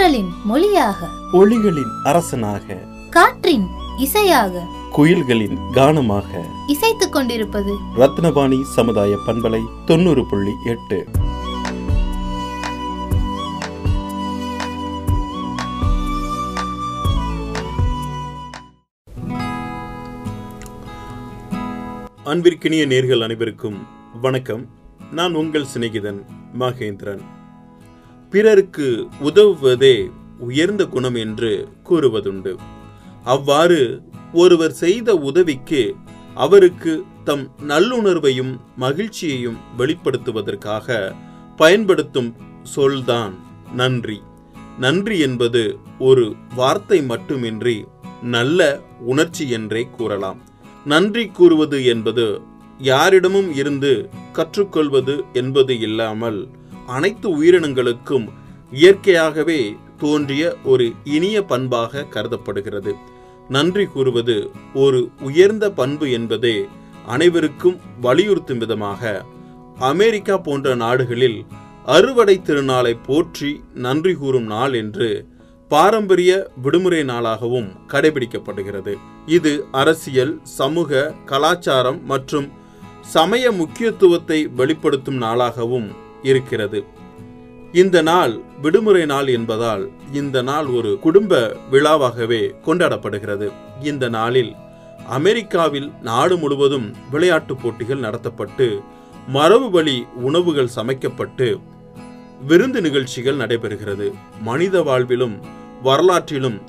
தென்றலின் மொழியாக. ஒளிகளின் அரசனாக. காற்றின் இசையாக. குயில்களின் கானமாக. இசைத்துக் கொண்டிருப்பது. ரத்னபாணி சமுதாய பண்பலை தொண்ணூறு புள்ளி எட்டு. அன்பிற்கினிய நேர்கள் அனைவருக்கும் வணக்கம். நான் உங்கள் சிநேகிதன் மகேந்திரன். பிறருக்கு உதவுவதே உயர்ந்த குணம் என்று கூறுவதுண்டு. அவ்வாறு ஒருவர் செய்த உதவிக்கு அவருக்கு தம் நல்லுணர்வையும் மகிழ்ச்சியையும் வெளிப்படுத்துவதற்காக பயன்படுத்தும் சொல்தான் நன்றி. நன்றி என்பது ஒரு வார்த்தை மட்டுமின்றி நல்ல உணர்ச்சி என்றே கூறலாம். நன்றி கூறுவது என்பது யாரிடமும் இருந்து கற்றுக்கொள்வது என்பது இல்லாமல் அனைத்து உயிரினங்களுக்கும் இயற்கையாகவே தோன்றிய ஒரு இனிய பண்பாக கருதப்படுகிறது. நன்றி கூறுவது ஒரு உயர்ந்த பண்பு என்பதே அனைவருக்கும் வலியுறுத்தும் விதமாக அமெரிக்கா போன்ற நாடுகளில் அறுவடை திருநாளை போற்றி நன்றி கூறும் நாள் என்று பாரம்பரிய விடுமுறை நாளாகவும் கடைபிடிக்கப்படுகிறது. இது அரசியல் சமூக கலாச்சாரம் மற்றும் சமய முக்கியத்துவத்தை வெளிப்படுத்தும் நாளாகவும் இருக்கிறது. இந்த நாள் விடுமுறை நாள் என்பதால் இந்த நாள் ஒரு குடும்ப விழாவாகவே கொண்டாடப்படுகிறது. இந்த நாளில் அமெரிக்காவில் நாடு முழுவதும் விளையாட்டுப் போட்டிகள் நடத்தப்பட்டு மரபு வழி உணவுகள் சமைக்கப்பட்டு விருந்து நிகழ்ச்சிகள் நடைபெறுகிறது. மனித வாழ்விலும் வரலாற்றிலும்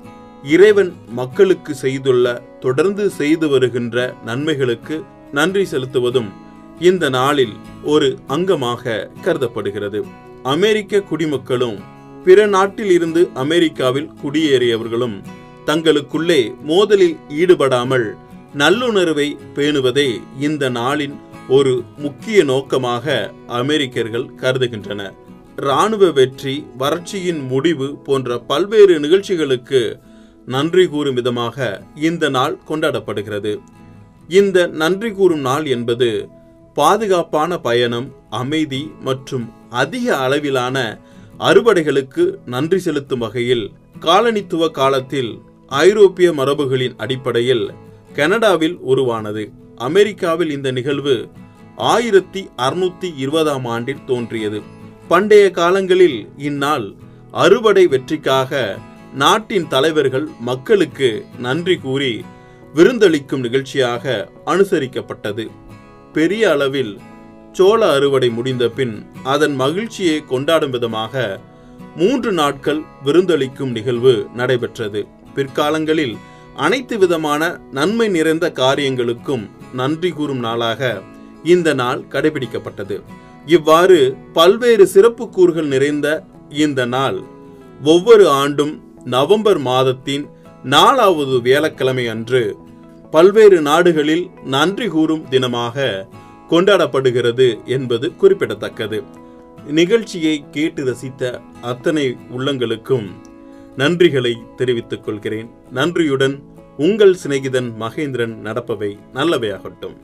இறைவன் மக்களுக்கு செய்துள்ள தொடர்ந்து செய்து வருகின்ற நன்மைகளுக்கு நன்றி செலுத்துவதும் இந்த நாளில் ஒரு அங்கமாக கருதப்படுகிறது. அமெரிக்க குடிமக்களும் பிற நாட்டில் இருந்து அமெரிக்காவில் குடியேறியவர்களும் தங்களுக்குள்ளே மோதலில் ஈடுபடாமல் நல்லுணர்வை பேணுவதே இந்த நாளின் ஒரு முக்கிய நோக்கமாக அமெரிக்கர்கள் கருதுகின்றனர். இராணுவ வெற்றி வறட்சியின் முடிவு போன்ற பல்வேறு நிகழ்ச்சிகளுக்கு நன்றி கூறும் விதமாக இந்த நாள் கொண்டாடப்படுகிறது. இந்த நன்றி கூறும் நாள் என்பது பாதுகாப்பான பயணம் அமைதி மற்றும் அதிக அளவிலான அறுவடைகளுக்கு நன்றி செலுத்தும் வகையில் காலனித்துவ காலத்தில் ஐரோப்பிய மரபுகளின் அடிப்படையில் கனடாவில் உருவானது. அமெரிக்காவில் இந்த நிகழ்வு ஆயிரத்தி அறுநூத்தி இருபதாம் ஆண்டில் தோன்றியது. பண்டைய காலங்களில் இந்நாள் அறுவடை வெற்றிக்காக நாட்டின் தலைவர்கள் மக்களுக்கு நன்றி கூறி விருந்தளிக்கும் நிகழ்ச்சியாக அனுசரிக்கப்பட்டது. பெரிய அளவில் சோள அறுவடை முடிந்த பின் அதன் மகிழ்ச்சியை கொண்டாடும் விதமாக மூன்று நாட்கள் விருந்தளிக்கும் நிகழ்வு நடைபெற்றது. பிற்காலங்களில் அனைத்து விதமான நன்மை நிறைந்த காரியங்களுக்கும் நன்றி கூறும் நாளாக இந்த நாள் கடைபிடிக்கப்பட்டது. இவ்வாறு பல்வேறு சிறப்பு கூறுகள் நிறைந்த இந்த நாள் ஒவ்வொரு ஆண்டும் நவம்பர் மாதத்தின் நாலாவது வியாழக்கிழமை அன்று பல்வேறு நாடுகளில் நன்றி கூறும் தினமாக கொண்டாடப்படுகிறது என்பது குறிப்பிடத்தக்கது. நிகழ்ச்சியை கேட்டு ரசித்த அத்தனை உள்ளங்களுக்கும் நன்றிகளை தெரிவித்துக் கொள்கிறேன். நன்றியுடன் உங்கள் சிநேகிதன் மகேந்திரன் நடப்பவை நல்லவையாகட்டும்.